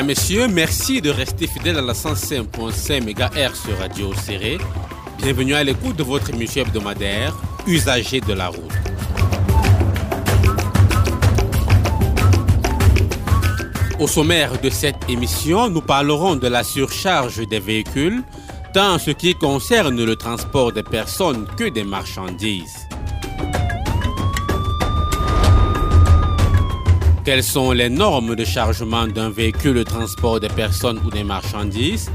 Mesdames, Messieurs, merci de rester fidèles à la 105.5 MHz Radio Serré. Bienvenue à l'écoute de votre émission hebdomadaire, Usagers de la route. Au sommaire de cette émission, nous parlerons de la surcharge des véhicules, tant en ce qui concerne le transport des personnes que des marchandises. Quelles sont les normes de chargement d'un véhicule de transport des personnes ou des marchandises?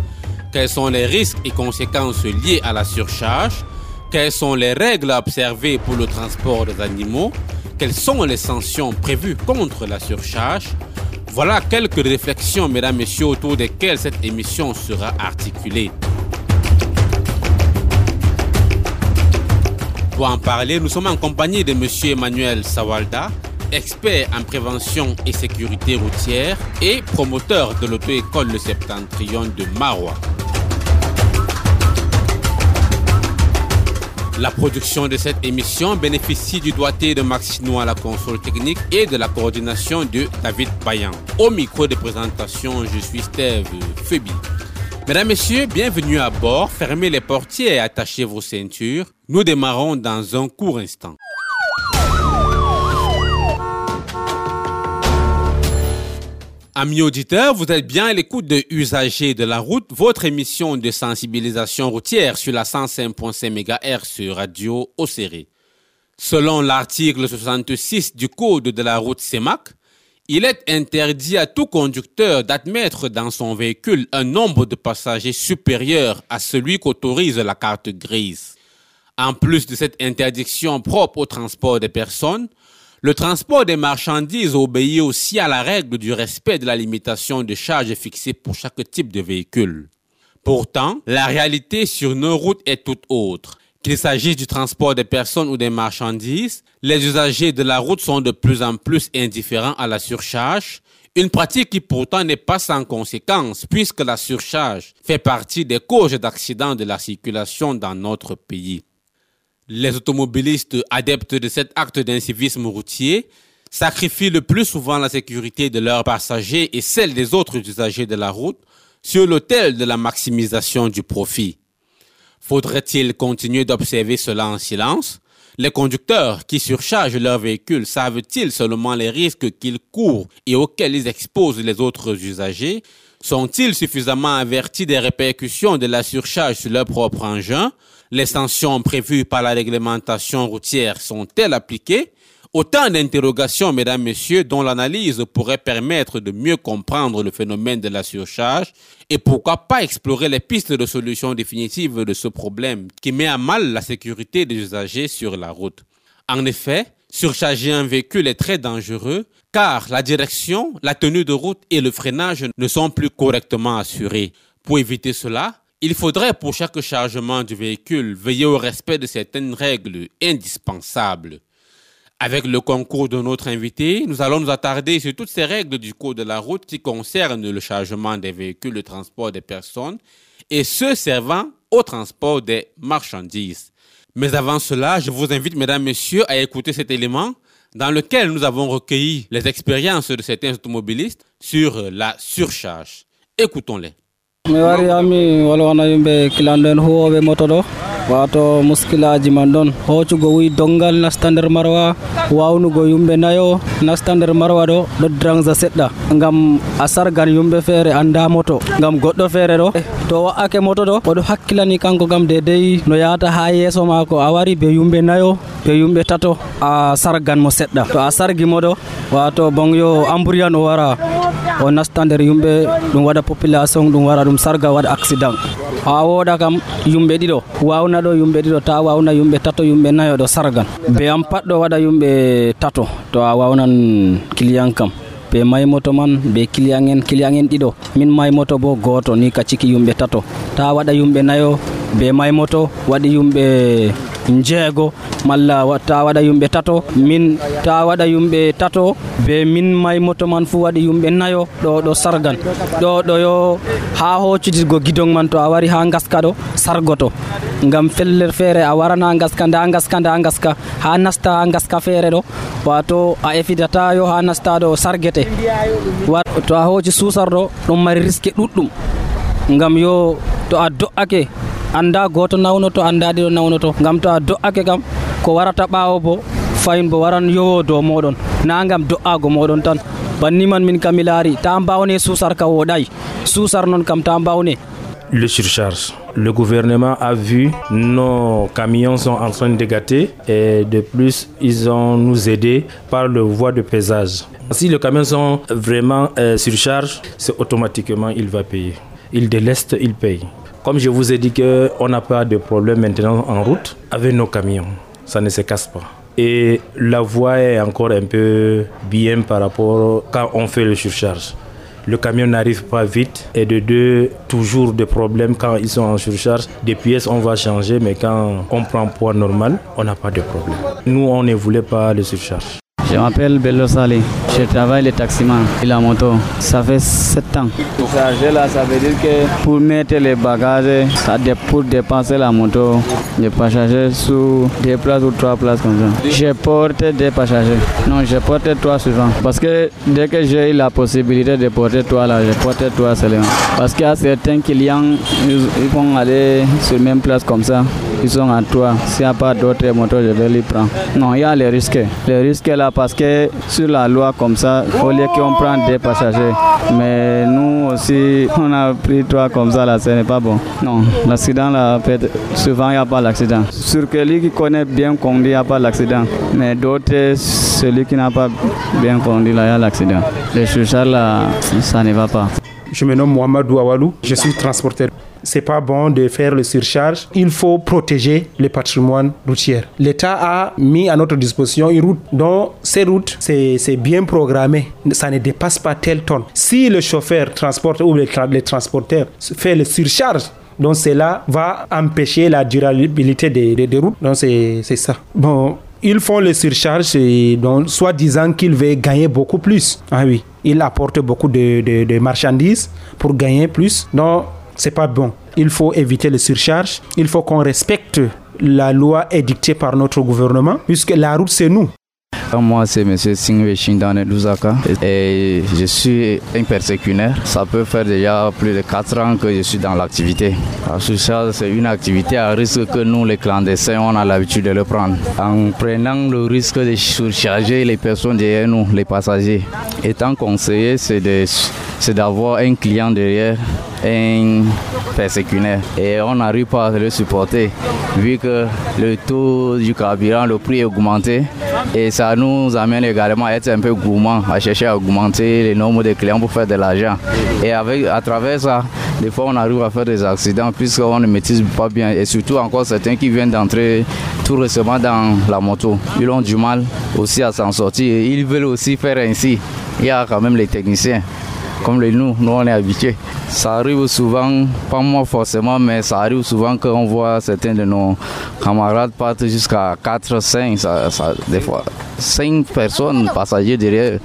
Quels sont les risques et conséquences liés à la surcharge? Quelles sont les règles à observer pour le transport des animaux? Quelles sont les sanctions prévues contre la surcharge? Voilà quelques réflexions, mesdames, messieurs, autour desquelles cette émission sera articulée. Pour en parler, nous sommes en compagnie de M. Emmanuel Sawalda, expert en prévention et sécurité routière et promoteur de l'auto-école Le Septentrion de Marois. La production de cette émission bénéficie du doigté de Max Chinois à la console technique et de la coordination de David Bayan. Au micro de présentation, je suis Steve Febi. Mesdames, Messieurs, bienvenue à bord. Fermez les portiers et attachez vos ceintures. Nous démarrons dans un court instant. Amis auditeurs, vous êtes bien à l'écoute de Usagers de la route, votre émission de sensibilisation routière sur la 105.5 MHz sur Radio Océré. Selon l'article 66 du Code de la route CEMAC, il est interdit à tout conducteur d'admettre dans son véhicule un nombre de passagers supérieur à celui qu'autorise la carte grise. En plus de cette interdiction propre au transport des personnes, le transport des marchandises obéit aussi à la règle du respect de la limitation de charge fixée pour chaque type de véhicule. Pourtant, la réalité sur nos routes est toute autre. Qu'il s'agisse du transport des personnes ou des marchandises, les usagers de la route sont de plus en plus indifférents à la surcharge, une pratique qui pourtant n'est pas sans conséquence puisque la surcharge fait partie des causes d'accidents de la circulation dans notre pays. Les automobilistes adeptes de cet acte d'incivisme routier sacrifient le plus souvent la sécurité de leurs passagers et celle des autres usagers de la route sur l'autel de la maximisation du profit. Faudrait-il continuer d'observer cela en silence? Les conducteurs qui surchargent leurs véhicules savent-ils seulement les risques qu'ils courent et auxquels ils exposent les autres usagers? Sont-ils suffisamment avertis des répercussions de la surcharge sur leur propre engin? Les sanctions prévues par la réglementation routière sont-elles appliquées? Autant d'interrogations, mesdames, messieurs, dont l'analyse pourrait permettre de mieux comprendre le phénomène de la surcharge et pourquoi pas explorer les pistes de solution définitive de ce problème qui met à mal la sécurité des usagers sur la route. En effet, surcharger un véhicule est très dangereux car la direction, la tenue de route et le freinage ne sont plus correctement assurés. Pour éviter cela, il faudrait pour chaque chargement du véhicule veiller au respect de certaines règles indispensables. Avec le concours de notre invité, nous allons nous attarder sur toutes ces règles du code de la route qui concernent le chargement des véhicules de transport des personnes et ceux servant au transport des marchandises. Mais avant cela, je vous invite, mesdames, messieurs, à écouter cet élément dans lequel nous avons recueilli les expériences de certains automobilistes sur la surcharge. Écoutons-les. mi wari ami wolwana yimɓe kilanɗo en huwoɓe moto ɗo. Wato muskilaji man ɗon. Hoccugo wuyi dongal nasta nder marwa wawnugo yumɓe nayo. Nasta nder marwa ɗo ɗo drangsa seɗɗa. Gam a sargan yumɓe feere anda moto. Gam goɗɗo feere ɗo. To wa'ake moto ɗo oɗo hakkilani kanko gam dedei no yahata ha yeeso mako a wari be yumɓe nayo be yumɓe tato a sargan mo seɗɗa. To a sargimo ɗo wato bon yo amburiyan o wara. O nasta nder yumɓe ɗum waɗa population ɗum wara ɗum sarga waɗa accident. Ha woɗa kam yumɓe ɗiɗo wawna ɗo yumɓe ɗiɗo ta wawna yumɓe tato yumɓe nayo ɗo sargan be am pat ɗo waɗa yumɓe tato to a wawnan client kam. Be maymoto man be client en client en ɗiɗo min maymoto bo goto ni ka ciki yumɓe tato. Ta waɗa yumɓe nayo be maymoto waɗi yumɓe jeego malla ta waɗa yumɓe tato min ta waɗa yumɓe tato be min may moto man fuu waɗi yumɓe nayo ɗo ɗo sargan. Ɗo ɗo yo ha hoccitirgo gidon man to a wari ha gaska ɗo sargoto. Ngam fellere feere a warana gaska nda gaska nda gaska ha nasta ha gaska feere ɗo wato a efidata yo ha nasta ɗo sargete. To a hooci susarɗo ɗum mari risque ɗuɗɗum. Ngam yo to a do'ake anda goto nawnoto anda ɗiɗo nawnoto ngam to a do'ake kam ko warata ɓawo bo fayin bo waran yowo dow moɗon na gam do'ago moɗon tan banni man min kam mi laari ta mbawne susar ka woɗay susar non kam ta mbawne le surcharge. Le gouvernement a vu nos camions sont en train de gâter et de plus ils ont nous aidé par le voie de pesage. Si les camions sont vraiment euh, surcharge, c'est automatiquement il va payer. Il déleste, il paye. Comme je vous ai dit qu'on n'a pas de problème maintenant en route avec nos camions. Ça ne se casse pas. Et la voie est encore un peu bien par rapport quand on fait le surcharge. Le camion n'arrive pas vite et de deux, toujours des problèmes quand ils sont en surcharge. Des pièces, on va changer, mais quand on prend poids normal, on n'a pas de problème. Nous, on ne voulait pas le surcharge. Je m'appelle Bello Sali. Je travaille le taximan et la moto. Ça fait 7 ans. Charger là, ça veut dire que pour mettre les bagages, ça pour dépenser la moto, je pas charger sous deux places ou trois places comme ça. Je porte des passagers. Non, je porte trois souvent. Parce que dès que j'ai eu la possibilité de porter toi là, je porte toi seulement. Parce qu'il y a certains clients, ils, vont aller sur la même place comme ça. Ils sont à toi. S'il n'y a pas d'autres motos, je vais les prendre. Non, il y a les risques. Les risques là, parce que sur la loi comme ça, il faut qu'on prenne des passagers. Mais nous aussi, on a pris trois comme ça là, ce n'est pas bon. Non, l'accident là, souvent il n'y a pas l'accident. Sur celui qui connaît bien dit il n'y a pas l'accident. Mais d'autres, celui qui n'a pas bien conduit là, il y a l'accident. Les surcharges là, ça ne va pas. Je me nomme Mohamed Ouawalou, je suis transporteur. C'est pas bon de faire le surcharge. Il faut protéger le patrimoine routier. L'État a mis à notre disposition une route dont ces routes, c'est bien programmé. Ça ne dépasse pas tel tonne. Si le chauffeur transporte ou le, transporteur fait le surcharge, donc cela va empêcher la durabilité des, des, routes. Donc c'est ça. Bon, ils font le surcharge, donc soit disant qu'ils veulent gagner beaucoup plus. Ah oui il apporte beaucoup de, marchandises pour gagner plus. Donc, c'est pas bon. Il faut éviter les surcharges. Il faut qu'on respecte la loi édictée par notre gouvernement, puisque la route, c'est nous. Moi, c'est M. Singwe Shindane Luzaka et je suis un persécuteur. Ça peut faire déjà plus de 4 ans que je suis dans l'activité. Ça, c'est une activité à risque que nous, les clandestins, on a l'habitude de le prendre. En prenant le risque de surcharger les personnes derrière nous, les passagers. Étant conseillé, c'est d'avoir un client derrière un persécuteur et on n'arrive pas à le supporter vu que le taux du carburant, le prix est augmenté et ça nous amène également à être un peu gourmand, à chercher à augmenter le nombre de clients pour faire de l'argent. Et avec, à travers ça, des fois on arrive à faire des accidents puisqu'on ne maîtrise pas bien et surtout encore certains qui viennent d'entrer tout récemment dans la moto. Ils ont du mal aussi à s'en sortir ils veulent aussi faire ainsi. Il y a quand même les techniciens comme les nous, nous on est habitués. Ça arrive souvent, pas moi forcément, mais ça arrive souvent qu'on voit certains de nos camarades partir jusqu'à 4, 5, des fois 5 personnes passagers derrière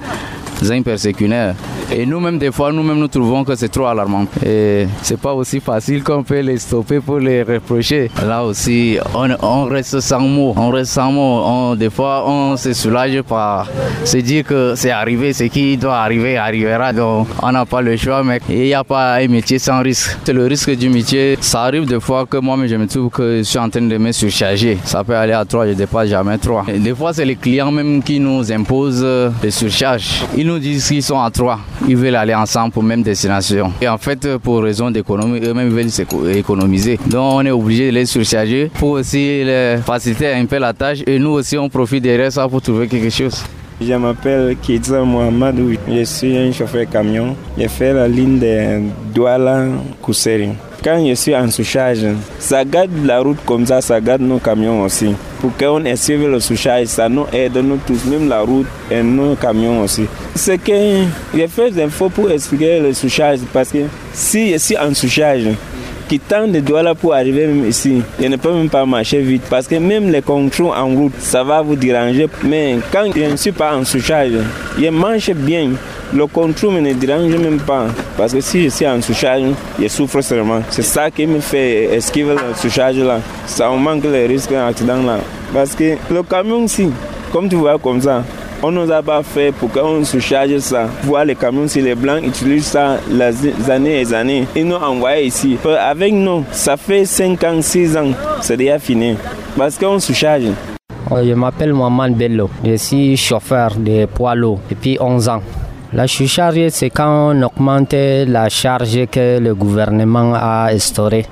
un persécuteur. Et nous-mêmes, des fois, nous-mêmes, nous trouvons que c'est trop alarmant. Et c'est pas aussi facile qu'on peut les stopper pour les reprocher. Là aussi, on, reste sans mots. On reste sans mots. des fois, on se soulage par se dire que c'est arrivé, ce qui doit arriver arrivera. Donc, on n'a pas le choix, mais il n'y a pas un métier sans risque. C'est le risque du métier. Ça arrive des fois que moi, je me trouve que je suis en train de me surcharger. Ça peut aller à 3, je dépasse jamais 3. des fois, c'est les clients même qui nous imposent des surcharges. Nous disent qu'ils sont à 3 ils veulent aller ensemble pour même destination. Et en fait, pour raison d'économie, eux-mêmes veulent économiser. Donc on est obligé de les surcharger pour aussi faciliter un peu la tâche. Et nous aussi, on profite derrière ça pour trouver quelque chose. Je m'appelle Kidza Mohamedou, je suis un chauffeur camion. J'ai fait la ligne de Douala Kousseri. Quand je suis en sous-charge, ça garde la route comme ça, ça garde nos camions aussi. Pour qu'on suive le sous-charge, ça nous aide nous tous, même la route et nos camions aussi. C'est que j'ai fait des infos pour expliquer le sous-charge parce que si je suis en sous-charge, quittant de Douala pour arriver même ici, je ne peux même pas marcher vite parce que même les contrôles en route, ça va vous déranger. Mais quand je ne suis pas en sous-charge, je mange bien. Le contrôle ne me dérange même pas. Parce que si je suis en sous-charge, je souffre seulement. C'est ça qui me fait esquiver le sous-charge là. Ça me manque le risque d'accident là. Parce que le camion, si, comme tu vois comme ça, on nous a pas fait pour qu'on se charge ça. Voir les camions, si les blancs utilisent ça les années et les années. Ils nous envoyé ici. Avec nous, ça fait 5 ans, 6 ans, c'est déjà fini. Parce qu'on se charge. Je m'appelle Mohamed Bello. Je suis chauffeur de poids lourd depuis 11 ans. La surcharge, c'est quand on augmente la charge que le gouvernement a instaurée.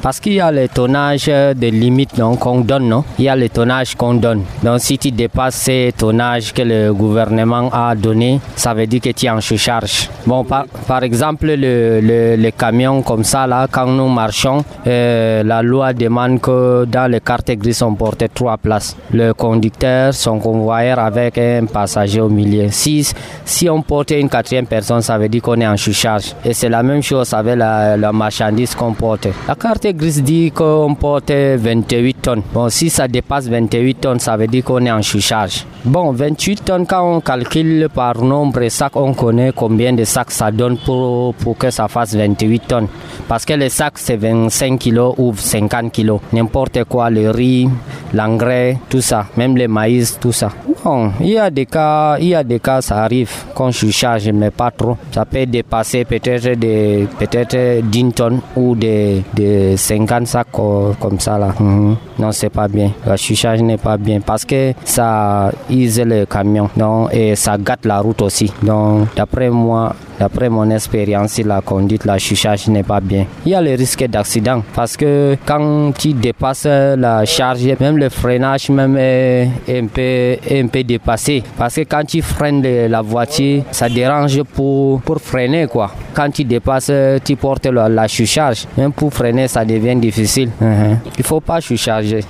parce qu'il y a le tonnage de limite qu'on donne, non? Il y a le tonnage qu'on donne. Donc, si tu dépasses ces tonnages que le gouvernement a donné, ça veut dire que tu es en surcharge. Bon, par, par exemple, le, le, camion comme ça, là, quand nous marchons, euh, la loi demande que dans les cartes grises, on porte trois places. Le conducteur, son convoyeur avec un passager au milieu. Si, si on porte une quatrième personne, ça veut dire qu'on est en surcharge. Et c'est la même chose avec la, marchandise qu'on porte. La carte grise dit qu'on porte 28 Bon, si ça dépasse 28 tonnes, ça veut dire qu'on est en surcharge. Bon, 28 tonnes, quand on calcule par nombre de sacs, on connaît combien de sacs ça donne pour, pour que ça fasse 28 tonnes. Parce que les sacs, c'est 25 kilos ou 50 kilos. N'importe quoi, le riz, l'engrais, tout ça, même le maïs, tout ça. Bon, il y a des cas, il y a des cas, ça arrive quand je charge, mais pas trop. Ça peut dépasser peut-être de peut-être 10 tonnes ou de, de 50 sacs comme ça là. Mhm. Non, c'est pas bien. La charge n'est pas bien parce que ça use le camion donc, et ça gâte la route aussi. Donc, d'après moi, D'après mon expérience, la conduite, la chuchage n'est pas bien. Il y a le risque d'accident parce que quand tu dépasses la charge, même le freinage même est un peu, un peu dépassé. Parce que quand tu freines la voiture, ça dérange pour, pour freiner quoi. Quand tu dépasses, tu portes la, chucharge. Même pour freiner, ça devient difficile. Uh-huh. Il faut pas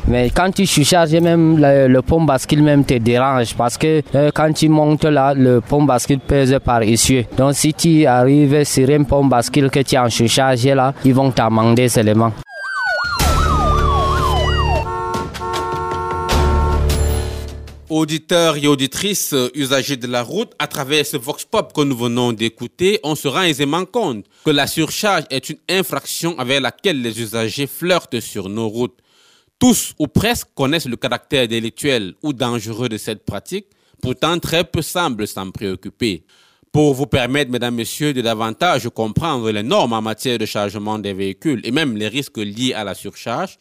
Mais quand tu chucharges, même le, pont bascule même te dérange parce que euh, quand tu montes là, le pont bascule pèse par issue. Donc si tu arrives sur un pont bascule que tu es en surcharge là, ils vont t'amender seulement. Auditeurs et auditrices, usagers de la route, à travers ce vox pop que nous venons d'écouter, on se rend aisément compte que la surcharge est une infraction avec laquelle les usagers flirtent sur nos routes. Tous ou presque connaissent le caractère délictuel ou dangereux de cette pratique, pourtant très peu semblent s'en préoccuper pour vous permettre, mesdames, messieurs, de davantage comprendre les normes en matière de chargement des véhicules et même les risques liés à la surcharge,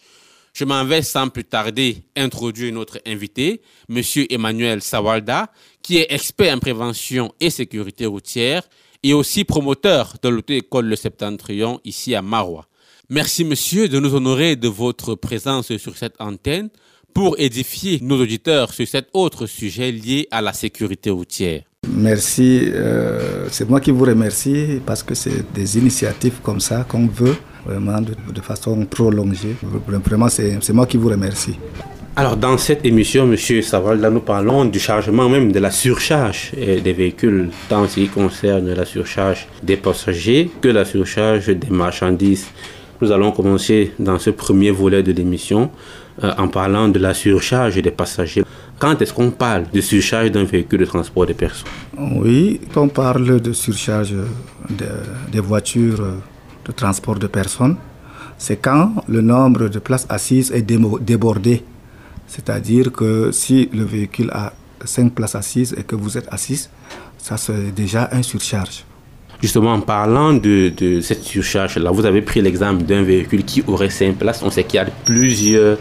je m'en vais sans plus tarder introduire notre invité, monsieur Emmanuel Sawalda, qui est expert en prévention et sécurité routière et aussi promoteur de l'auto-école Le Septentrion ici à Marois. Merci monsieur de nous honorer de votre présence sur cette antenne pour édifier nos auditeurs sur cet autre sujet lié à la sécurité routière. Merci, euh, c'est moi qui vous remercie parce que c'est des initiatives comme ça qu'on veut vraiment de, façon prolongée. Vraiment, c'est moi qui vous remercie. Alors, dans cette émission, Monsieur Saval, nous parlons du chargement même de la surcharge des véhicules, tant en ce qui concerne la surcharge des passagers que la surcharge des marchandises. Nous allons commencer dans ce premier volet de l'émission euh, en parlant de la surcharge des passagers. Quand est-ce qu'on parle de surcharge d'un véhicule de transport de personnes? Oui, on parle de surcharge des voitures de transport de personnes. C'est quand le nombre de places assises est débordé. C'est-à-dire que si le véhicule a 5 places assises et que vous êtes assis, ça c'est déjà une surcharge. Justement, en parlant de, cette surcharge-là, vous avez pris l'exemple d'un véhicule qui aurait 5 places. On sait qu'il y a plusieurs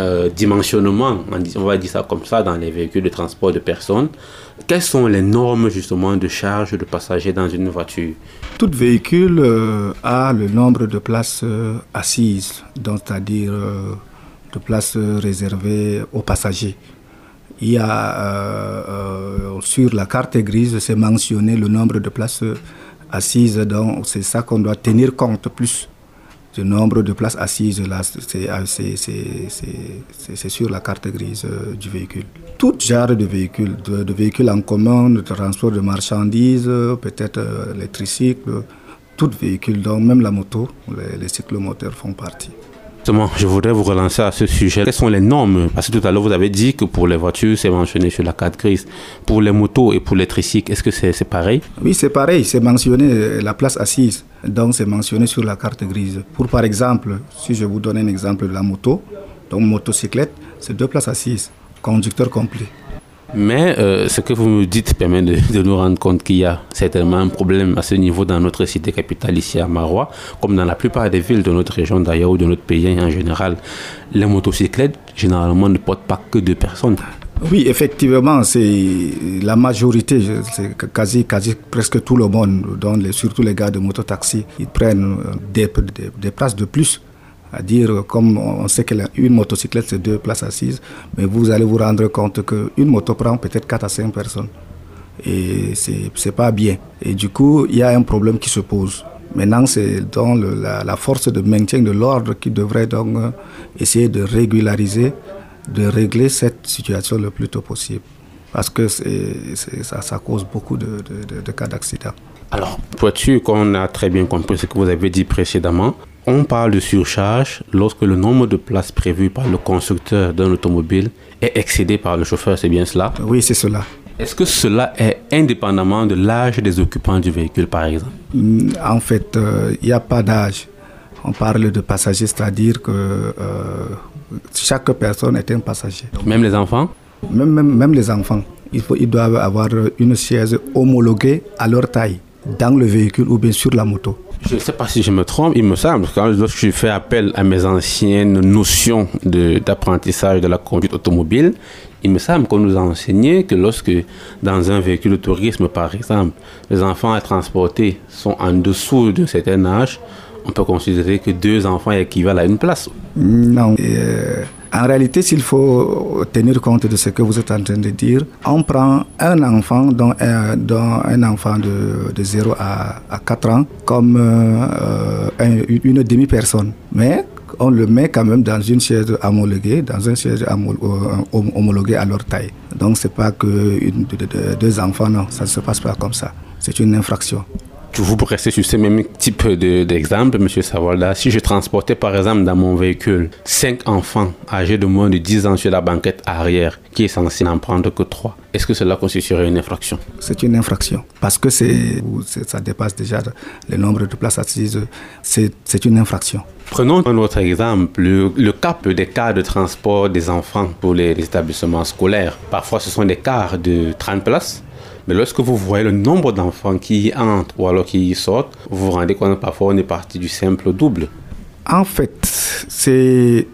euh, dimensionnement, on va dire ça comme ça, dans les véhicules de transport de personnes. Quelles sont les normes justement de charge de passagers dans une voiture? Tout véhicule euh, a le nombre de places euh, assises, c'est-à-dire de places réservées aux passagers. Il y a sur la carte grise, c'est mentionné le nombre de places assises, donc c'est ça qu'on doit tenir compte plus le nombre de places assises, là, c'est sur la carte grise euh, du véhicule. Tout genre de véhicules, de, véhicules en commun, de transport de marchandises, peut-être euh, les tricycles, tout véhicule, donc même la moto, les, les cyclomoteurs font partie. Justement, je voudrais vous relancer à ce sujet. Quelles sont les normes? Parce que tout à l'heure, vous avez dit que pour les voitures, c'est mentionné sur la carte grise. Pour les motos et pour les tricycles, est-ce que c'est pareil? Oui, c'est pareil. C'est mentionné euh, la place assise. Donc, c'est mentionné sur la carte grise. Pour, par exemple, si je vous donne un exemple de la moto, donc motocyclette, c'est deux places assises, conducteur complet. Mais euh, ce que vous me dites permet de, nous rendre compte qu'il y a certainement un problème à ce niveau dans notre cité capitale ici à Marois, comme dans la plupart des villes de notre région d'ailleurs ou de notre pays en général. Les motocyclettes généralement ne portent pas que deux personnes. Oui, effectivement, c'est la majorité, c'est quasi, quasi presque tout le monde, dont surtout les gars de mototaxi, ils prennent euh, des, des places de plus à dire, comme on sait qu'une motocyclette, c'est deux places assises, mais vous allez vous rendre compte qu'une moto prend peut-être 4 à 5 personnes. Et c'est pas bien. Et du coup, il y a un problème qui se pose. Maintenant, c'est dans le, la, force de maintien de l'ordre qui devrait donc euh, essayer de régulariser, de régler cette situation le plus tôt possible. Parce que ça, cause beaucoup de, de, cas d'accident. Alors, vois-tu qu'on a très bien compris ce que vous avez dit précédemment, on parle de surcharge lorsque le nombre de places prévues par le constructeur d'un automobile est excédé par le chauffeur, c'est bien cela? Oui, c'est cela. Est-ce que cela est indépendamment de l'âge des occupants du véhicule, par exemple? En fait, il euh, n'y a pas d'âge. On parle de passagers, c'est-à-dire que euh, chaque personne est un passager. Même les enfants? Même, même, même, les enfants. Il faut, ils doivent avoir une chaise homologuée à leur taille dans le véhicule ou bien sur la moto. Je ne sais pas si je me trompe, il me semble, quand lorsque je fais appel à mes anciennes notions d'apprentissage de, de, la conduite automobile, il me semble qu'on nous a enseigné que lorsque dans un véhicule de tourisme, par exemple, les enfants à transporter sont en dessous d'un certain âge, on peut considérer que deux enfants équivalent à une place. Non. Euh, en réalité, s'il faut tenir compte de ce que vous êtes en train de dire, on prend un enfant, dont un, dont un enfant de, de 0 à, à 4 ans, comme euh, un, une demi-personne. Mais on le met quand même dans une chaise homologuée, dans un siège homologué à leur taille. Donc c'est pas que deux, deux enfants, non, ça ne se passe pas comme ça. C'est une infraction vous restez sur ce même type d'exemple, de, M. Savolda. Si je transportais par exemple dans mon véhicule 5 enfants âgés de moins de 10 ans sur la banquette arrière, qui est censé n'en prendre que 3, est-ce que cela constituerait une infraction? C'est une infraction parce que ça dépasse déjà le nombre de places assises. C'est une infraction. Prenons un autre exemple, le, le cap des cars de transport des enfants pour les, les établissements scolaires. Parfois, ce sont des cars de 30 places mais lorsque vous voyez le nombre d'enfants qui y entrent ou alors qui y sortent, vous vous rendez compte que parfois on est parti du simple double. En fait, c'est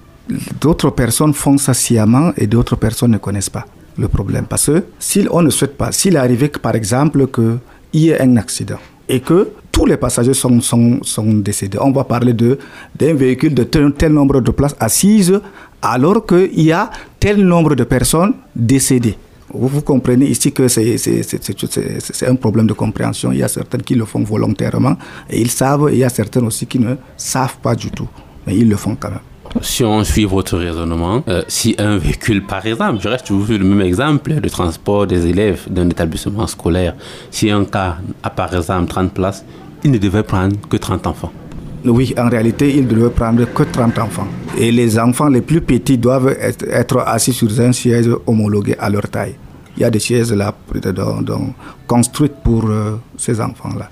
d'autres personnes font ça sciemment et d'autres personnes ne connaissent pas le problème. Parce que si on ne souhaite pas, s'il arrive que, par exemple qu'il y ait un accident et que tous les passagers sont, sont, sont décédés, on va parler d'un véhicule de tel, tel nombre de places assises alors qu'il y a tel nombre de personnes décédées. Vous, vous comprenez ici que c'est un problème de compréhension. Il y a certaines qui le font volontairement et ils savent, et il y a certaines aussi qui ne savent pas du tout, mais ils le font quand même. Si on suit votre raisonnement, euh, si un véhicule, par exemple, je reste toujours sur le même exemple de transport des élèves d'un établissement scolaire, si un cas a par exemple 30 places, il ne devait prendre que 30 enfants. Oui, en réalité, il ne devait prendre que 30 enfants. Et les enfants les plus petits doivent être, être assis sur un siège homologué à leur taille. Il y a des chaises là donc, donc, construites pour euh, ces enfants-là.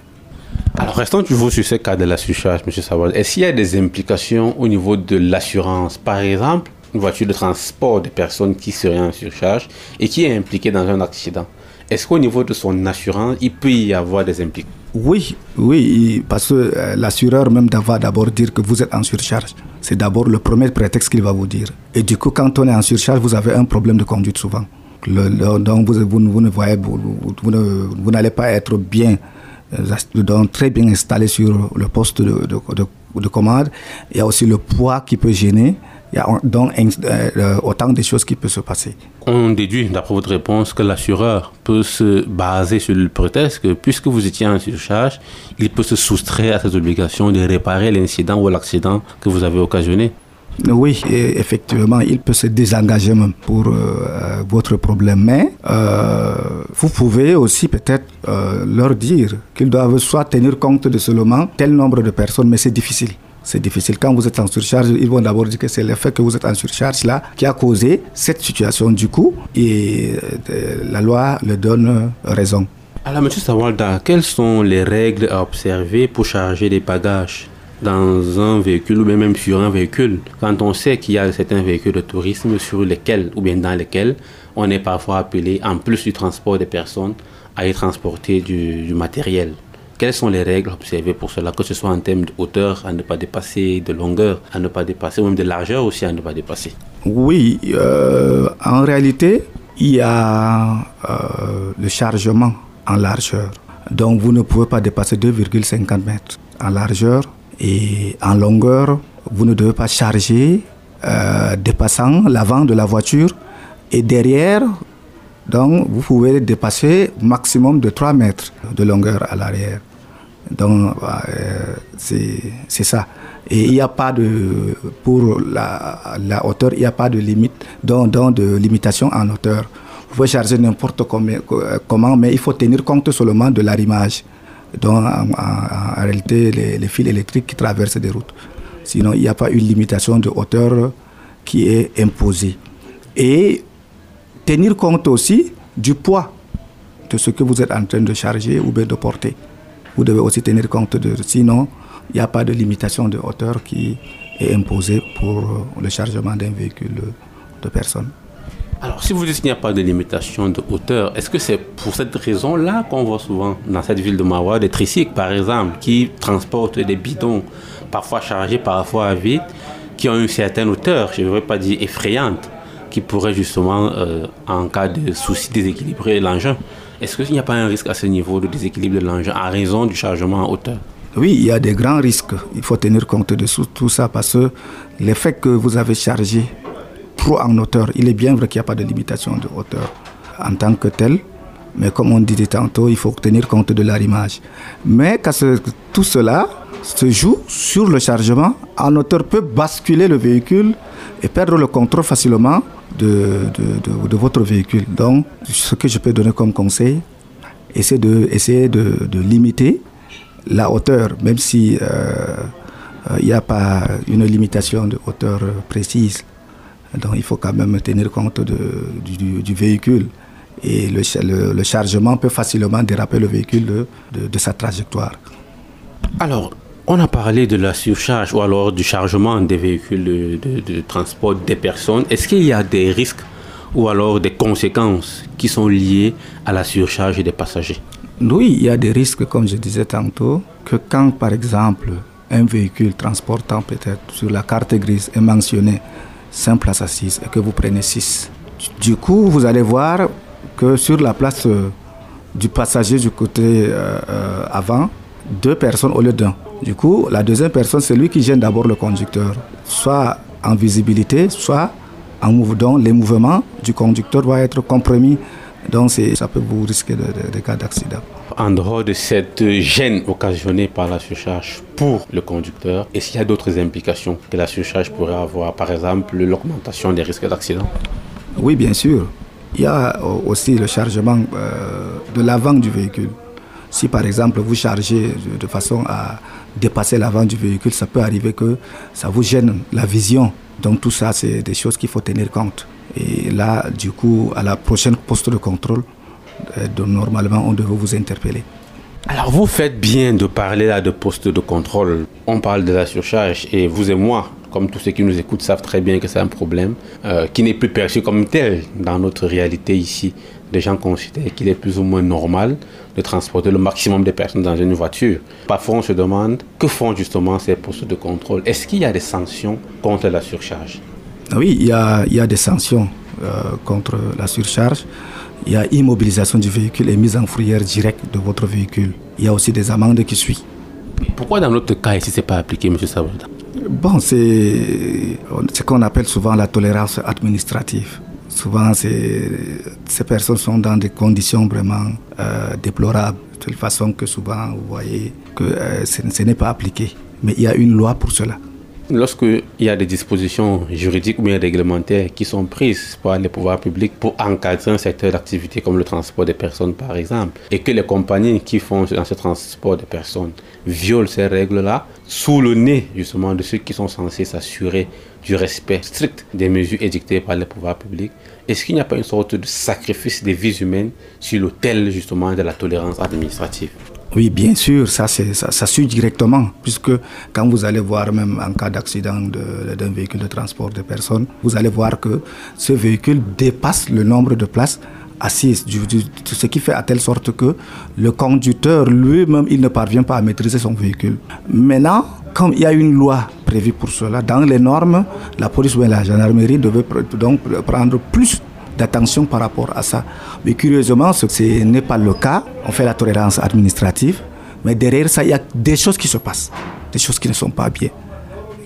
Alors, restons toujours sur ce cas de la surcharge, M. Savard. Est-ce qu'il y a des implications au niveau de l'assurance? Par exemple, une voiture de transport de personnes qui seraient en surcharge et qui est impliquée dans un accident. Est-ce qu'au niveau de son assurance, il peut y avoir des implications? Oui, oui, parce que euh, l'assureur même va d'abord dire que vous êtes en surcharge. C'est d'abord le premier prétexte qu'il va vous dire. Et du coup, quand on est en surcharge, vous avez un problème de conduite souvent. Donc vous, ne voyez, vous, n'allez pas être bien, euh, donc très bien installé sur le poste de, de, de, de, commande. Il y a aussi le poids qui peut gêner. Il y a donc euh, autant de choses qui peuvent se passer. On déduit, d'après votre réponse, que l'assureur peut se baser sur le prétexte que puisque vous étiez en surcharge, il peut se soustraire à ses obligations de réparer l'incident ou l'accident que vous avez occasionné. Oui, effectivement, il peut se désengager même pour euh, votre problème. Mais euh, vous pouvez aussi peut-être euh, leur dire qu'ils doivent soit tenir compte de seulement tel nombre de personnes, mais c'est difficile. C'est difficile. Quand vous êtes en surcharge, ils vont d'abord dire que c'est l'effet que vous êtes en surcharge là qui a causé cette situation du coup. Et la loi le donne raison. Alors, M. Sawalda, quelles sont les règles à observer pour charger des bagages? Dans un véhicule ou même sur un véhicule. Quand on sait qu'il y a certains véhicules de tourisme sur lesquels ou bien dans lesquels on est parfois appelé, en plus du transport des personnes, à y transporter du, matériel. Quelles sont les règles observées pour cela, que ce soit en termes de hauteur à ne pas dépasser, de longueur à ne pas dépasser, ou même de largeur aussi à ne pas dépasser? Oui, euh, en réalité, il y a euh, le chargement en largeur. Donc vous ne pouvez pas dépasser 2,50 mètres en largeur et en longueur, vous ne devez pas charger euh, dépassant l'avant de la voiture et derrière, donc vous pouvez dépasser maximum de 3 mètres de longueur à l'arrière. Donc euh, c'est ça. Et il n'y a pas de, pour la, hauteur, il n'y a pas de limite, donc, de limitation en hauteur. Vous pouvez charger n'importe comment, mais il faut tenir compte seulement de l'arrimage donc en, réalité les, fils électriques qui traversent des routes. Sinon, il n'y a pas une limitation de hauteur qui est imposée. Et tenir compte aussi du poids de ce que vous êtes en train de charger ou bien de porter. Vous devez aussi tenir compte de... Sinon, il n'y a pas de limitation de hauteur qui est imposée pour le chargement d'un véhicule de personnes. Alors, si vous dites qu'il n'y a pas de limitation de hauteur, est-ce que c'est pour cette raison-là qu'on voit souvent dans cette ville de Mawa des tricycles, par exemple, qui transportent des bidons, parfois chargés, parfois vides, qui ont une certaine hauteur, je ne veux pas dire effrayante, qui pourrait justement, euh, en cas de souci, déséquilibrer l'engin? Est-ce qu'il n'y a pas un risque à ce niveau de déséquilibre de l'engin à raison du chargement en hauteur? Oui, il y a des grands risques. Il faut tenir compte de tout ça parce que l'effet que vous avez chargé trop en hauteur. Il est bien vrai qu'il n'y a pas de limitation de hauteur en tant que tel, mais comme on disait tantôt, il faut tenir compte de l'arrimage. Mais quand tout cela se joue sur le chargement, en hauteur peut basculer le véhicule et perdre le contrôle facilement de, votre véhicule. Donc, ce que je peux donner comme conseil, c'est de, de, limiter la hauteur, même si euh, euh, il n'y a pas une limitation de hauteur précise. Donc il faut quand même tenir compte de, du, véhicule. Et le, le, chargement peut facilement déraper le véhicule de, de, sa trajectoire. Alors, on a parlé de la surcharge ou alors du chargement des véhicules de, transport des personnes. Est-ce qu'il y a des risques ou alors des conséquences qui sont liées à la surcharge des passagers? Oui, il y a des risques, comme je disais tantôt, que quand par exemple un véhicule transportant peut-être sur la carte grise est mentionné 5 places assises et que vous prenez 6. Du coup, vous allez voir que sur la place euh, du passager du côté euh, euh, avant, deux personnes au lieu d'un. Du coup, la deuxième personne, c'est lui qui gêne d'abord le conducteur, soit en visibilité, soit en mouvement. Les mouvements du conducteur vont être compromis. Donc, ça peut vous risquer des cas d'accident en dehors de cette gêne occasionnée par la surcharge pour le conducteur, est-ce qu'il y a d'autres implications que la surcharge pourrait avoir, par exemple l'augmentation des risques d'accident Oui, bien sûr. Il y a aussi le chargement euh, de l'avant du véhicule. Si par exemple vous chargez de façon à dépasser l'avant du véhicule, ça peut arriver que ça vous gêne la vision. Donc tout ça, c'est des choses qu'il faut tenir compte. Et là, du coup, à la prochaine poste de contrôle, euh, normalement on devrait vous interpeller. Alors vous faites bien de parler là de poste de contrôle. On parle de la surcharge et vous et moi, comme tous ceux qui nous écoutent, savent très bien que c'est un problème euh, qui n'est plus perçu comme tel dans notre réalité ici. Les gens considèrent qu'il est plus ou moins normal de transporter le maximum de personnes dans une voiture. Parfois, on se demande que font justement ces postes de contrôle? Est-ce qu'il y a des sanctions contre la surcharge? Oui, il y a, il y a des sanctions euh, contre la surcharge il y a immobilisation du véhicule et mise en fourrière directe de votre véhicule. Il y a aussi des amendes qui suivent. Pourquoi dans notre cas ici, ce n'est pas appliqué, M. Savolda Bon, c'est ce qu'on appelle souvent la tolérance administrative. Souvent, ces personnes sont dans des conditions vraiment euh, déplorables, de telle façon que souvent, vous voyez que euh, ce n'est pas appliqué. Mais il y a une loi pour cela. Lorsqu'il y a des dispositions juridiques ou bien réglementaires qui sont prises par les pouvoirs publics pour encadrer un secteur d'activité comme le transport des personnes par exemple, et que les compagnies qui font dans ce transport de personnes violent ces règles-là, sous le nez justement de ceux qui sont censés s'assurer du respect strict des mesures édictées par les pouvoirs publics, est-ce qu'il n'y a pas une sorte de sacrifice des vies humaines sur l'autel justement de la tolérance administrative? Oui, bien sûr, ça, suit directement, puisque quand vous allez voir même en cas d'accident d'un véhicule de transport de personnes, vous allez voir que ce véhicule dépasse le nombre de places assises, ce qui fait à telle sorte que le conducteur lui-même, il ne parvient pas à maîtriser son véhicule. Maintenant, comme il y a une loi prévue pour cela, dans les normes, la police ou la gendarmerie devait donc prendre plus d'attention par rapport à ça. Mais curieusement, ce n'est pas le cas. On fait la tolérance administrative, mais derrière ça, il y a des choses qui se passent, des choses qui ne sont pas bien,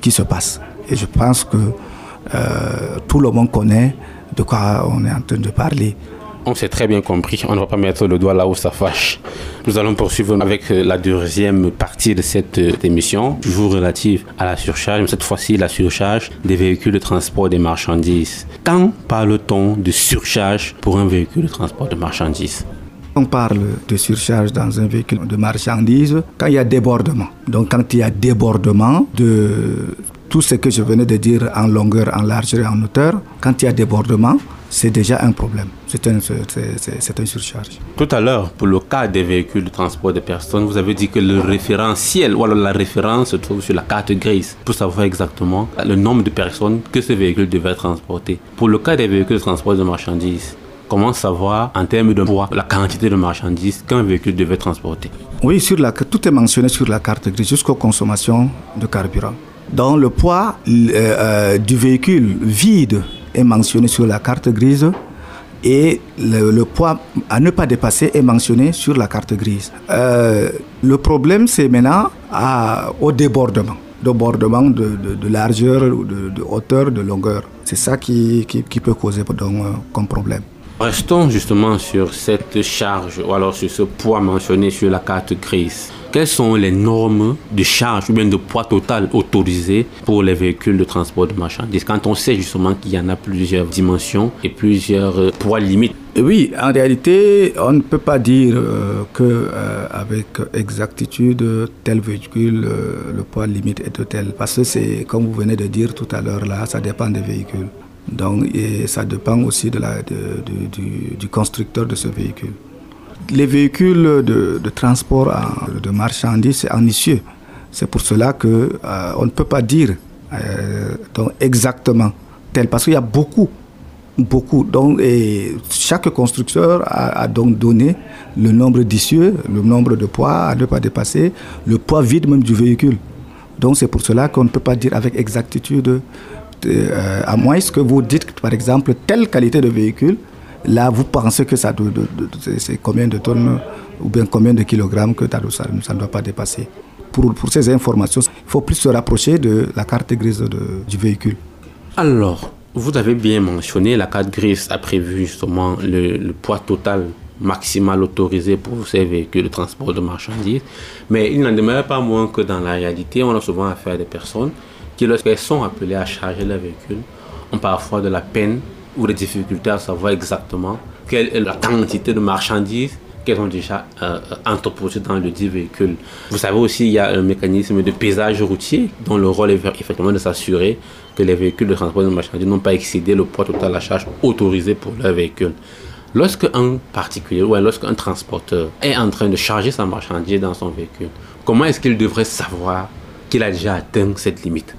qui se passent. Et je pense que euh, tout le monde connaît de quoi on est en train de parler. On s'est très bien compris, on ne va pas mettre le doigt là où ça fâche. Nous allons poursuivre avec euh, la deuxième partie de cette euh, émission, toujours relative à la surcharge, mais cette fois-ci la surcharge des véhicules de transport des marchandises. Quand parle-t-on de surcharge pour un véhicule de transport de marchandises? On parle de surcharge dans un véhicule de marchandises quand il y a débordement. Donc quand il y a débordement de tout ce que je venais de dire en longueur, en largeur et en hauteur, quand il y a débordement, c'est déjà un problème. C'est un, une surcharge. Tout à l'heure, pour le cas des véhicules de transport de personnes, vous avez dit que le référentiel ou alors la référence se trouve sur la carte grise pour savoir exactement le nombre de personnes que ce véhicule devait transporter. Pour le cas des véhicules de transport de marchandises, comment savoir en termes de poids la quantité de marchandises qu'un véhicule devait transporter? Oui, sur la, tout est mentionné sur la carte grise jusqu'aux consommations de carburant. Dans le poids euh, euh, du véhicule vide est mentionné sur la carte grise et le, poids à ne pas dépasser est mentionné sur la carte grise. Euh, le problème, c'est maintenant au débordement, débordement de, de, largeur, de, de, hauteur, de longueur. C'est ça qui, qui, qui, peut causer donc, comme problème. Restons justement sur cette charge ou alors sur ce poids mentionné sur la carte grise quelles sont les normes de charge ou bien de poids total autorisées pour les véhicules de transport de marchandises? Quand on sait justement qu'il y en a plusieurs dimensions et plusieurs euh, poids limites. Oui, en réalité, on ne peut pas dire euh, euh, exactitude tel véhicule le poids limite est de tel parce que c'est comme vous venez de dire tout à l'heure là, ça dépend des véhicules. Donc et ça dépend aussi de la, du constructeur de ce véhicule les véhicules de, transport de marchandises, c'est ennuyeux. C'est pour cela qu'on euh, ne peut pas dire euh, exactement tel, parce qu'il y a beaucoup, beaucoup. Donc, et chaque constructeur a, donc donné le nombre d'issues, le nombre de poids à ne pas dépasser, le poids vide même du véhicule. Donc c'est pour cela qu'on ne peut pas dire avec exactitude, euh, à moins que vous dites par exemple telle qualité de véhicule Là, vous pensez que ça c'est combien de tonnes ou bien combien de kilogrammes que ça, ne doit pas dépasser. Pour, pour, ces informations, il faut plus se rapprocher de la carte grise du véhicule. Alors, vous avez bien mentionné, la carte grise a prévu justement le, poids total maximal autorisé pour ces véhicules de transport de marchandises. Mais il n'en demeure pas moins que dans la réalité, on a souvent affaire à des personnes qui, lorsqu'elles sont appelées à charger leur véhicule, ont parfois de la peine ou des difficultés à savoir exactement quelle est la quantité de marchandises qu'elles ont déjà euh, entreposées dans le dit véhicule. Vous savez aussi, il y a un mécanisme de pesage routier dont le rôle est effectivement de s'assurer que les véhicules de transport de marchandises n'ont pas excédé le poids total à charge autorisé pour leur véhicule. Lorsque un particulier ou lorsqu'un transporteur est en train de charger sa marchandise dans son véhicule, comment est-ce qu'il devrait savoir qu'il a déjà atteint cette limite?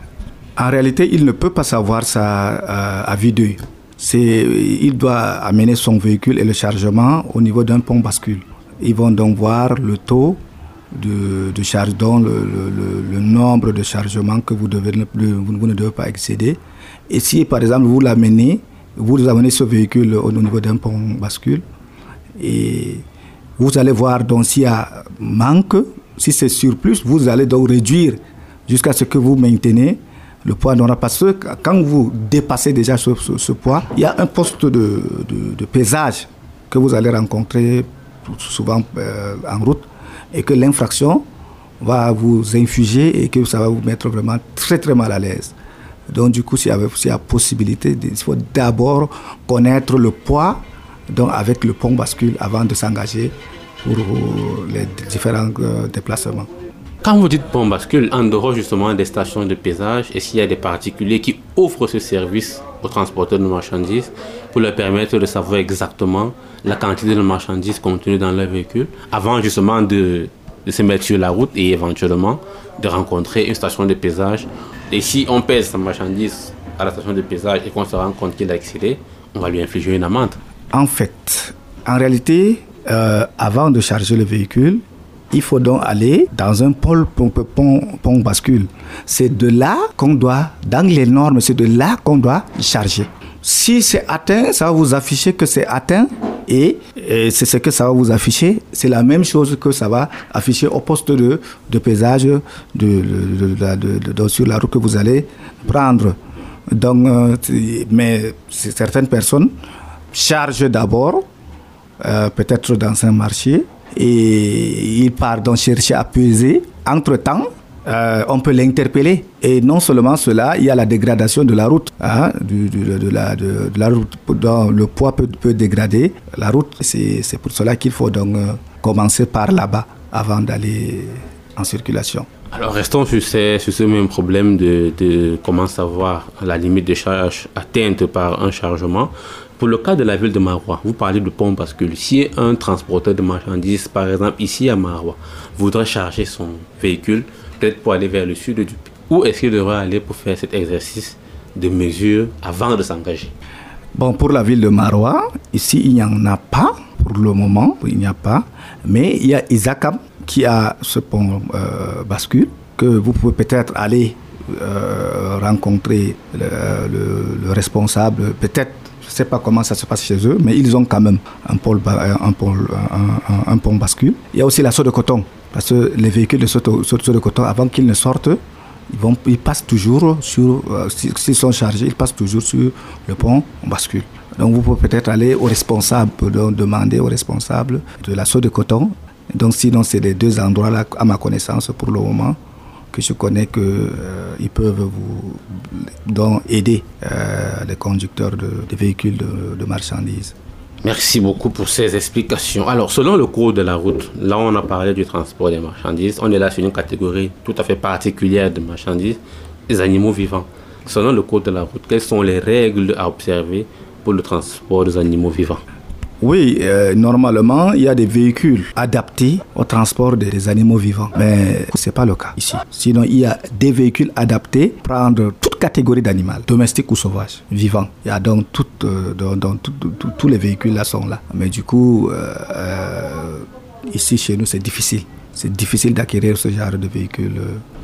En réalité, il ne peut pas savoir ça euh, à vue d'œil il doit amener son véhicule et le chargement au niveau d'un pont bascule. Ils vont donc voir le taux de, charge, dont le, nombre de chargements que vous, ne devez pas excéder. Et si par exemple vous l'amenez, vous amenez ce véhicule au niveau d'un pont bascule, et vous allez voir s'il y a manque, si c'est surplus, vous allez donc réduire jusqu'à ce que vous maintenez le poids n'aura pas ce. Quand vous dépassez déjà ce, poids, il y a un poste de, de, pesage que vous allez rencontrer souvent euh, en route et que l'infraction va vous infuger et que ça va vous mettre vraiment très très mal à l'aise. Donc du coup, s'il y a, possibilité, il faut d'abord connaître le poids donc avec le pont bascule avant de s'engager pour les différents euh, déplacements. Quand vous dites pont bascule, en dehors justement des stations de pesage, est-ce qu'il y a des particuliers qui offrent ce service aux transporteurs de marchandises pour leur permettre de savoir exactement la quantité de marchandises contenues dans leur véhicule avant justement de, de se mettre sur la route et éventuellement de rencontrer une station de pesage. Et si on pèse sa marchandise à la station de pesage et qu'on se rend compte qu'il a excédé, on va lui infliger une amende. En fait, en réalité, euh, avant de charger le véhicule, il faut donc aller dans un pôle pont, pont, pont bascule. C'est de là qu'on doit, dans les normes, c'est de là qu'on doit charger. Si c'est atteint, ça va vous afficher que c'est atteint et, et c'est ce que ça va vous afficher. C'est la même chose que ça va afficher au poste de, de de, de, de, sur la route que vous allez prendre. Donc, euh, mais certaines personnes chargent d'abord, euh, peut-être dans un marché, et il part donc chercher à peser. Entre-temps, euh, on peut l'interpeller. Et non seulement cela, il y a la dégradation de la route. Hein, du, la, route le poids peut, dégrader la route. C'est pour cela qu'il faut donc euh, commencer par là-bas avant d'aller en circulation. Alors restons sur ce même problème de, de, comment savoir la limite de charge atteinte par un chargement. Pour le cas de la ville de Marois, vous parlez de pont que si un transporteur de marchandises, par exemple ici à Marois, voudrait charger son véhicule, peut-être pour aller vers le sud du pays, où est-ce qu'il devrait aller pour faire cet exercice de mesure avant de s'engager? Bon, pour la ville de Marois, ici il n'y en a pas pour le moment, il n'y a pas, mais il y a Isakam qui a ce pont euh, bascule que vous pouvez peut-être aller euh, rencontrer le, le responsable, peut-être je ne sais pas comment ça se passe chez eux, mais ils ont quand même un un, pôle, un, un, pont bascule. Il y a aussi la de coton, parce que les véhicules de saut de coton, avant qu'ils ne sortent, ils, vont, ils passent toujours sur, euh, s'ils sont chargés, ils passent toujours sur le pont bascule. Donc vous pouvez peut-être aller au responsable, donc demander au responsable de la de coton. Donc sinon, c'est les deux endroits-là, à ma connaissance, pour le moment, que je connais qu'ils euh, peuvent vous aider euh, les conducteurs de, de véhicules de, de, marchandises. Merci beaucoup pour ces explications. Alors, selon le cours de la route, là on a parlé du transport des marchandises, on est là sur une catégorie tout à fait particulière de marchandises, les animaux vivants. Selon le cours de la route, quelles sont les règles à observer pour le transport des animaux vivants? Oui, euh, normalement, il y a des véhicules adaptés au transport des animaux vivants. Mais ce n'est pas le cas ici. Sinon, il y a des véhicules adaptés pour prendre toute catégorie d'animal, domestique ou sauvage, vivant. Il y a donc euh, tous les véhicules là sont là. Mais du coup, euh, ici chez nous, c'est difficile. C'est difficile d'acquérir ce genre de véhicule.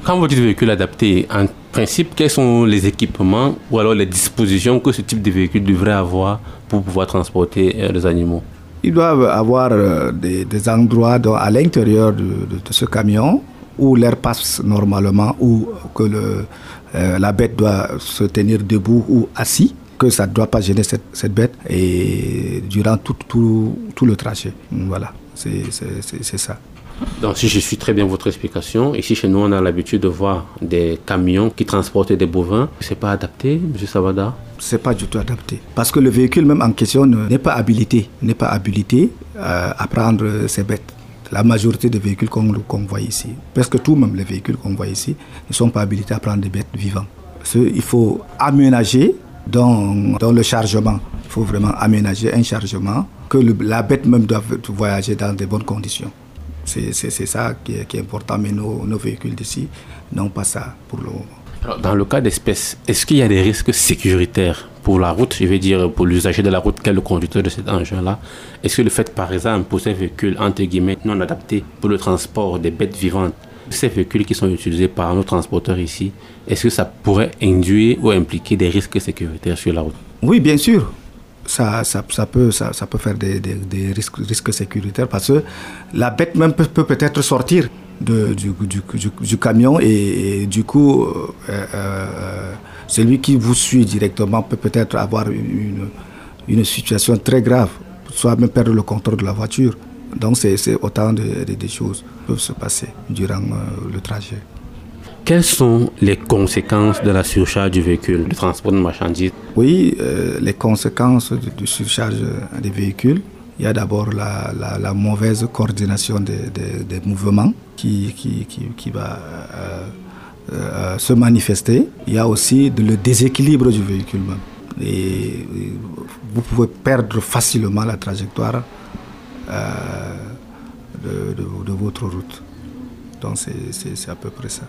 Quand vous dites véhicule adapté, en principe, quels sont les équipements ou alors les dispositions que ce type de véhicule devrait avoir pour pouvoir transporter euh, les animaux? Ils doivent avoir euh, des, endroits à l'intérieur de, ce camion où l'air passe normalement, ou que euh, la bête doit se tenir debout ou assis, que ça ne doit pas gêner cette, bête et durant tout le trajet. Voilà, c'est ça. Donc, si je suis très bien votre explication, ici chez nous, on a l'habitude de voir des camions qui transportent des bovins. C'est pas adapté, M. Savada C'est pas du tout adapté. Parce que le véhicule même en question n'est pas habilité, n'est pas habilité euh, à prendre ces bêtes. La majorité des véhicules qu'on qu voit ici, presque tous même les véhicules qu'on voit ici, ne sont pas habilités à prendre des bêtes vivantes. Il faut aménager dans, le chargement. Il faut vraiment aménager un chargement que la bête même doit voyager dans de bonnes conditions. C'est ça qui est, qui est, important, mais nos, nos véhicules d'ici n'ont pas ça pour le moment. Alors, dans le cas d'espèces, est-ce qu'il y a des risques sécuritaires pour la route, je veux dire pour l'usager de la route qu'est le conducteur de cet engin-là? Est-ce que le fait, par exemple, pour ces véhicules entre guillemets non adaptés pour le transport des bêtes vivantes, ces véhicules qui sont utilisés par nos transporteurs ici, est-ce que ça pourrait induire ou impliquer des risques sécuritaires sur la route? Oui, bien sûr ça, ça, peut, ça, ça peut faire des, des, risques, risques sécuritaires parce que la bête même peut, peut peut-être sortir de, du, du, camion et, du coup, euh, euh, celui qui vous suit directement peut peut-être avoir une, une situation très grave, soit même perdre le contrôle de la voiture. Donc c'est autant de, choses qui peuvent se passer durant euh, le trajet. Quelles sont les conséquences de la surcharge du véhicule, du transport de marchandises? Oui, euh, les conséquences de, surcharge des véhicules, il y a d'abord la, mauvaise coordination des, mouvements qui, qui, va euh, se manifester. Il y a aussi le déséquilibre du véhicule même. Et vous pouvez perdre facilement la trajectoire euh, de, votre route. Donc c'est à peu près ça.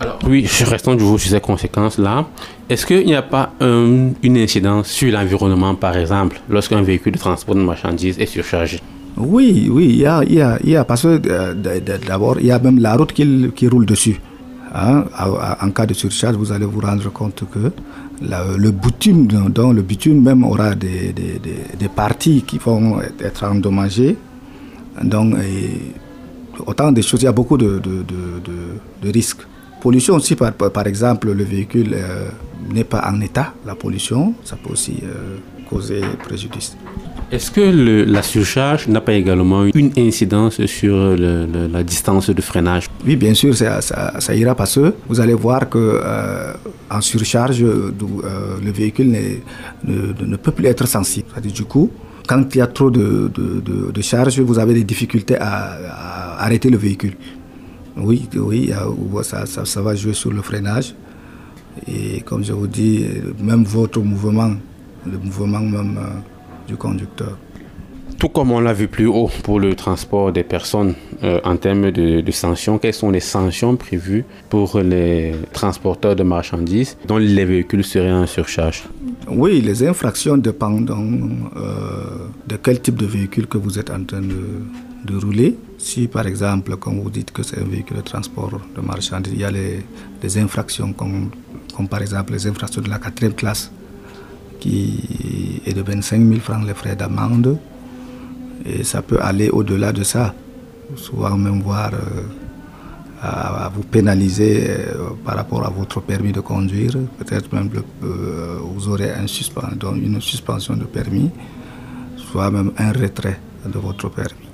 Alors, oui, restons toujours sur ces conséquences-là. Est-ce qu'il n'y a pas une incidence sur l'environnement, par exemple, lorsqu'un véhicule de transport de marchandises est surchargé? Oui, oui, il y a, il y a, il y a parce que euh, d'abord, il y a même la route qui, qui roule dessus. Hein. En cas de surcharge, vous allez vous rendre compte que le bitume, dans le bitume même aura des, des, des, parties qui vont être endommagées. Donc, autant de choses, il y a beaucoup de, de, de, risques. Pollution aussi, par, par, exemple, le véhicule euh, n'est pas en état, la pollution, ça peut aussi euh, causer préjudice. Est-ce que la surcharge n'a pas également une incidence sur la distance de freinage? Oui, bien sûr, ça, ça, ira parce que vous allez voir que euh, en surcharge, euh, le véhicule ne, ne, peut plus être sensible. Du coup, quand il y a trop de, de, charge, vous avez des difficultés à, arrêter le véhicule. Oui, oui, ça, ça, va jouer sur le freinage. Et comme je vous dis, même votre mouvement, le mouvement même euh, du conducteur. Tout comme on l'a vu plus haut pour le transport des personnes euh, en termes de, sanctions, quelles sont les sanctions prévues pour les transporteurs de marchandises dont les véhicules seraient en surcharge? Oui, les infractions dépendent euh, de quel type de véhicule que vous êtes en train de, rouler. Si par exemple, comme vous dites que c'est un véhicule de transport de marchandises, il y a les, infractions comme, par exemple les infractions de la quatrième classe qui est de 25 000 francs les frais d'amende. Et ça peut aller au-delà de ça, souvent même voir euh, à, vous pénaliser euh, par rapport à votre permis de conduire. Peut-être même euh, vous aurez un une suspension de permis, soit même un retrait de votre permis.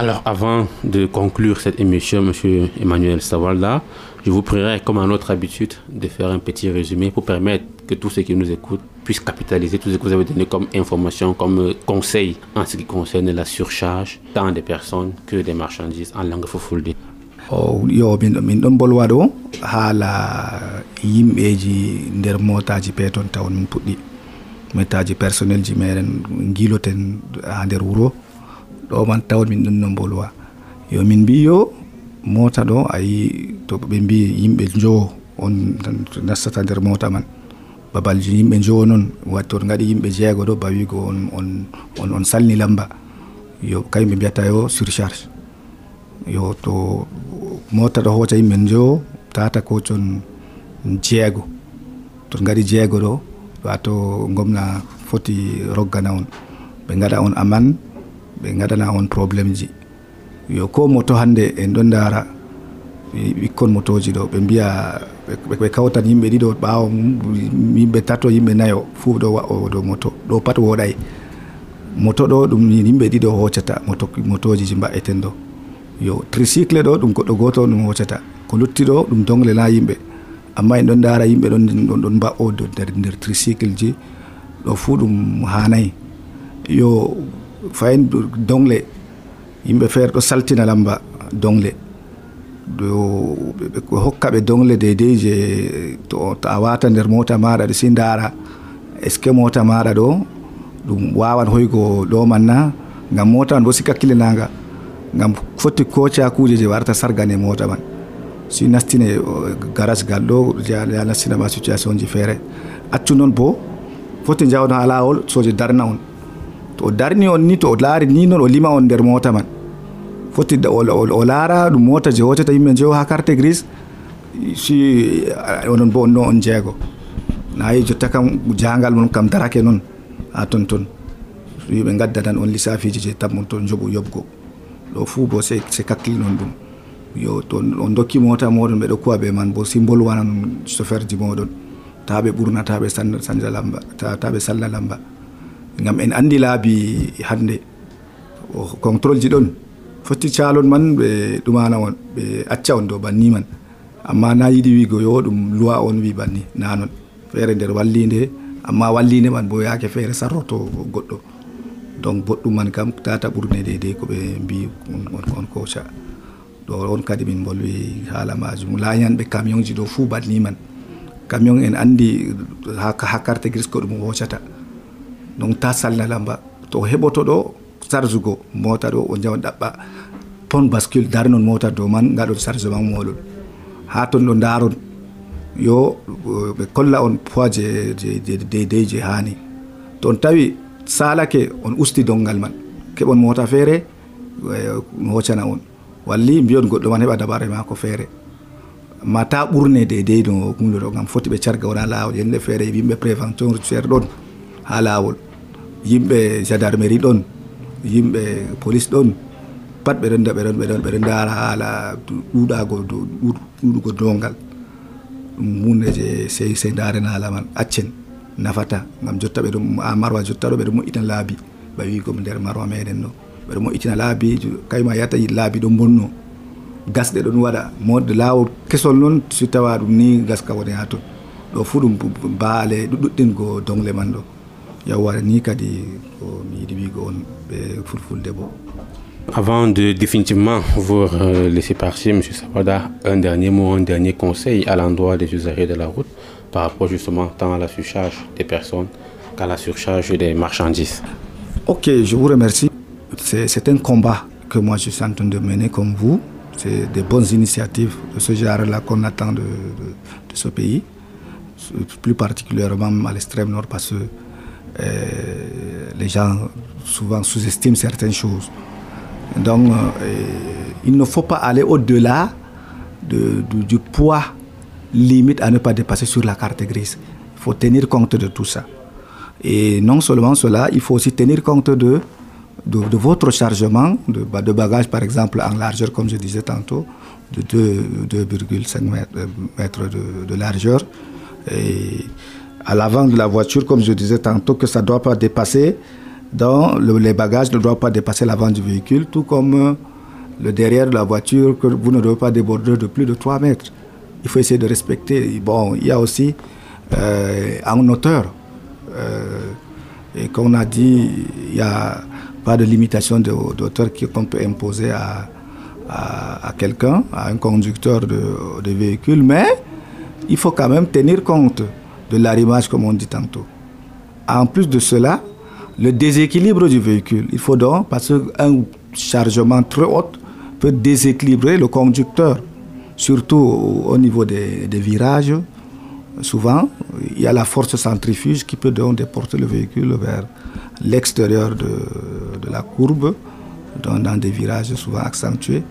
Alors, avant de conclure cette émission, M. Emmanuel Savalda, je vous prierai, comme à notre habitude, de faire un petit résumé pour permettre que tous ceux qui nous écoutent puissent capitaliser tout ce que vous avez donné comme information, comme conseil en ce qui concerne la surcharge tant des personnes que des marchandises en langue fofulde. Oh, yo personnel ji meɗen ɗo man tawon min ɗon no bolwa yo min mbi yo mota ɗo ayi to ɓe mbi yimɓe joo on nastata nder mota man babalji yimɓe joo noon watti on gaɗi yimɓe jeego ɗo bawigo on on on, on salni lamba yo kañum ɓe mbiyata yo surcharge yo to mota ɗo hooca yimɓe joo tata ko con jeego to gaɗi jeego ɗo wato gomna foti roggana on ɓe on aman ɓe gaɗana on probléme ji. Yo ko moto hande en ɗon dara ɓikkon motoji ɗo ɓe mbiya ɓe kawtan yimɓe ɗiɗo ɓawo yimɓe tato yimɓe nayo fuu ɗo wa'o dow moto ɗo pat woɗay. Moto ɗo ɗum yimɓe ɗiɗo hoccata motoji ji mba'eten ɗo. Yo tricycle ɗo ɗum goɗɗo goto ɗum hoccata. Ko lutti ɗo ɗum dongle na yimɓe. Amma en ɗon dara yimɓe ɗon ɗon mba'o nder nder tricycle ji ɗo fuu ɗum hanayi yo fayin dongle. Yimɓe feere ɗo saltina lamba dongle. Ɗo hokka ɓe dongle deidei je to a wata nder mota maɗa ɗo si dara est ce que mota maɗa ɗo ɗum wawan hoygo ɗoman na gam mota man bo si kilinaga gam fotti koca kuje je warata sargane mota man. Si nastine eh, garage gal ɗo ya nastinama situation ji feere. Accu noon bo foti jawno ha lawol soje darna on. To o darni on ni to o laari ni noon o lima on nder mota man. Foti o laara ɗum mota je hotata yimɓe jewo ha carte grise si onon bo onno on jeego. Nayi jotta kam jangal mon kam darake noon ha ton ton. Gadda tan on lissafiji je tammon toon joɓu yoɓgo ɗo fuu bo se kakkili non ɗum. Yo to on dokki mota moɗon ɓeɗo kuwa ɓe man bo si bolwana non chauffeur ji moɗon taɓe ɓurna taɓe sanja lamba taɓe salla lamba gam en andi laabi hande contrôle ji ɗon fotti calon man ɓe ɗumana on ɓe acca on dow banni man. Amma na yiɗi wigo yo ɗum loi on wi banni nanon feere nder wallide amma wallide man bo yaake feere sarroto goɗɗo. Donc boɗɗum man kam tata ɓurne deydey koɓe mbi on koca ɗo on kadi min bolwi haala majum layanɓe camion ji ɗo fuu banni man. Camion en andi ha carte gris ko ɗum hocata donc ta salna lamba to heɓoto ɗo charge go mota ɗo o jawan ɗaɓɓa pon bascule dari non mota dow man gaɗon chargement moɗon ha ton ɗo daron yo ɓe kolla on poids je deydey je hani to on tawi salake on usti dongal man keɓon mota feere hoccana on walli mbiyon goɗɗo man heɓa dabare mako feere ma ta ɓurne deydey no hunde ɗo gam foti ɓe carga wona lawol yende feere yimɓe prévention routiére ɗon ha lawol yimɓe gendarmerie ɗon yimɓe police ɗon pat ɓeɗon ɓeɗon ɓeɗon ɓeɗon dara haala ɗuɗago ɗuɗugo dongal ɗum hunde je sey sey daren haala man accen nafata. Gam jotta ɓeɗo a marwa jotta ɗo ɓeɗo moƴƴitan laabi. Ɓa wi nder marwa meɗen ɗo ɓeɗo moƴƴitina laabi kayma yatta laabi ɗo bonno gasɗe ɗon waɗa mode lawol kesol noon si tawa ɗum ni gaska woni ha ton. Ɗo fuu ɗum baale ɗuɗɗingo dongle man ɗo. Yawwa ni kadi ko mi yiɗi wigo on ɓe fulfulde bo Avant de définitivement vous laisser partir, M. Sabada, un dernier mot, un dernier conseil à l'endroit des usagers de la route par rapport justement tant à la surcharge des personnes qu'à la surcharge des marchandises. Ok, je vous remercie. C'est un combat que moi je suis en train de mener comme vous. C'est des bonnes initiatives de ce genre-là qu'on attend de, de, de, ce pays, plus particulièrement à l'extrême nord parce que euh, les gens souvent sous-estiment certaines choses. Donc, euh, il ne faut pas aller au-delà de, du, poids limite à ne pas dépasser sur la carte grise. Il faut tenir compte de tout ça. Et non seulement cela, il faut aussi tenir compte de, de, de votre chargement de, de, bagages, par exemple, en largeur, comme je disais tantôt, de 2,5 mètres, mètres de, largeur. Et à l'avant de la voiture, comme je disais tantôt, que ça ne doit pas dépasser donc le, les bagages ne doivent pas dépasser l'avant du véhicule, tout comme euh, le derrière de la voiture, que vous ne devez pas déborder de plus de 3 mètres. Il faut essayer de respecter. Bon, il y a aussi euh, en hauteur. Euh, et comme on a dit, il n'y a pas de limitation d'auteur qu'on peut imposer à quelqu'un, à un conducteur de, de véhicule, mais il faut quand même tenir compte de l'arrimage, comme on dit tantôt. En plus de cela, le déséquilibre du véhicule. Il faut donc, parce qu'un chargement très haut peut déséquilibrer le conducteur, surtout au, au niveau des, virages. Souvent, il y a la force centrifuge qui peut donc déporter le véhicule vers l'extérieur de, de, la courbe, dans, dans, des virages souvent accentués.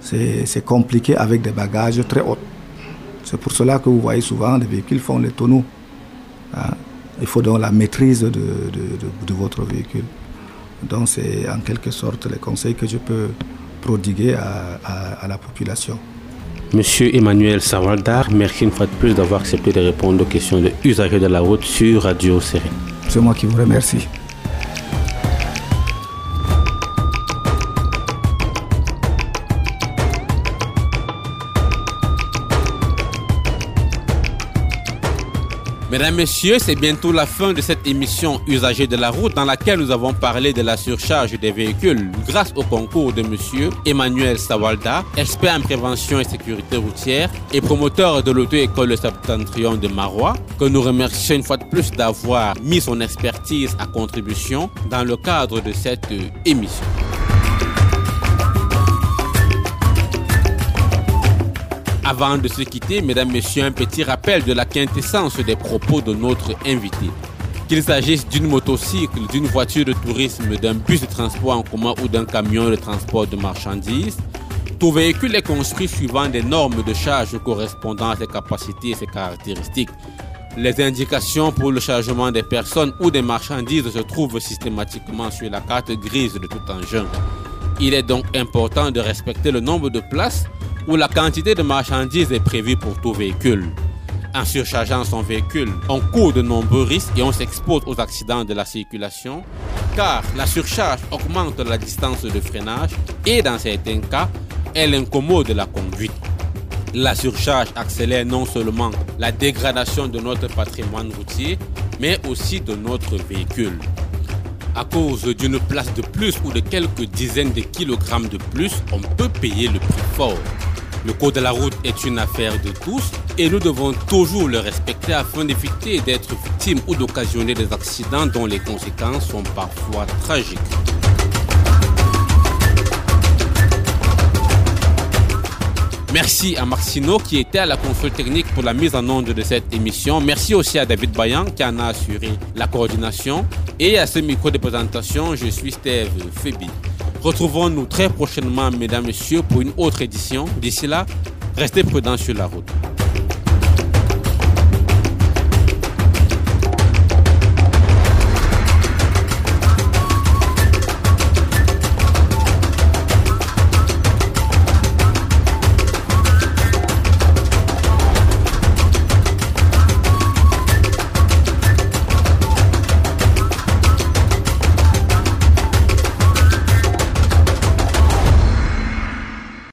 C'est compliqué avec des bagages très hauts. C'est pour cela que vous voyez souvent les véhicules font les tonneaux. Hein. Il faut donc la maîtrise de, de, de, de votre véhicule. Donc c'est en quelque sorte les conseils que je peux prodiguer à, à, à la population. Monsieur Emmanuel Savaldar, merci une fois de plus d'avoir accepté de répondre aux questions de usagers de la route sur Radio Série. C'est moi qui vous remercie. Mesdames, Messieurs, c'est bientôt la fin de cette émission Usagers de la route dans laquelle nous avons parlé de la surcharge des véhicules grâce au concours de Monsieur Emmanuel Sawalda, expert en prévention et sécurité routière et promoteur de l'auto-école septentrion de Marois, que nous remercions une fois de plus d'avoir mis son expertise à contribution dans le cadre de cette émission. Avant de se quitter, mesdames, messieurs, un petit rappel de la quintessence des propos de notre invité. Qu'il s'agisse d'une motocycle, d'une voiture de tourisme, d'un bus de transport en commun ou d'un camion de transport de marchandises, tout véhicule est construit suivant des normes de charge correspondant à ses capacités et ses caractéristiques. Les indications pour le chargement des personnes ou des marchandises se trouvent systématiquement sur la carte grise de tout engin. Il est donc important de respecter le nombre de places où la quantité de marchandises est prévue pour tout véhicule. En surchargeant son véhicule, on court de nombreux risques et on s'expose aux accidents de la circulation car la surcharge augmente la distance de freinage et dans certains cas, elle incommode la conduite. La surcharge accélère non seulement la dégradation de notre patrimoine routier, mais aussi de notre véhicule. À cause d'une place de plus ou de quelques dizaines de kilogrammes de plus, on peut payer le prix fort. Le code de la route est une affaire de tous et nous devons toujours le respecter afin d'éviter d'être victimes ou d'occasionner des accidents dont les conséquences sont parfois tragiques. Merci à Marcino qui était à la console technique pour la mise en onde de cette émission. Merci aussi à David Bayan qui en a assuré la coordination. Et à ce micro de présentation, je suis Steve Febi. Retrouvons-nous très prochainement, mesdames, messieurs, pour une autre édition. D'ici là, restez prudents sur la route.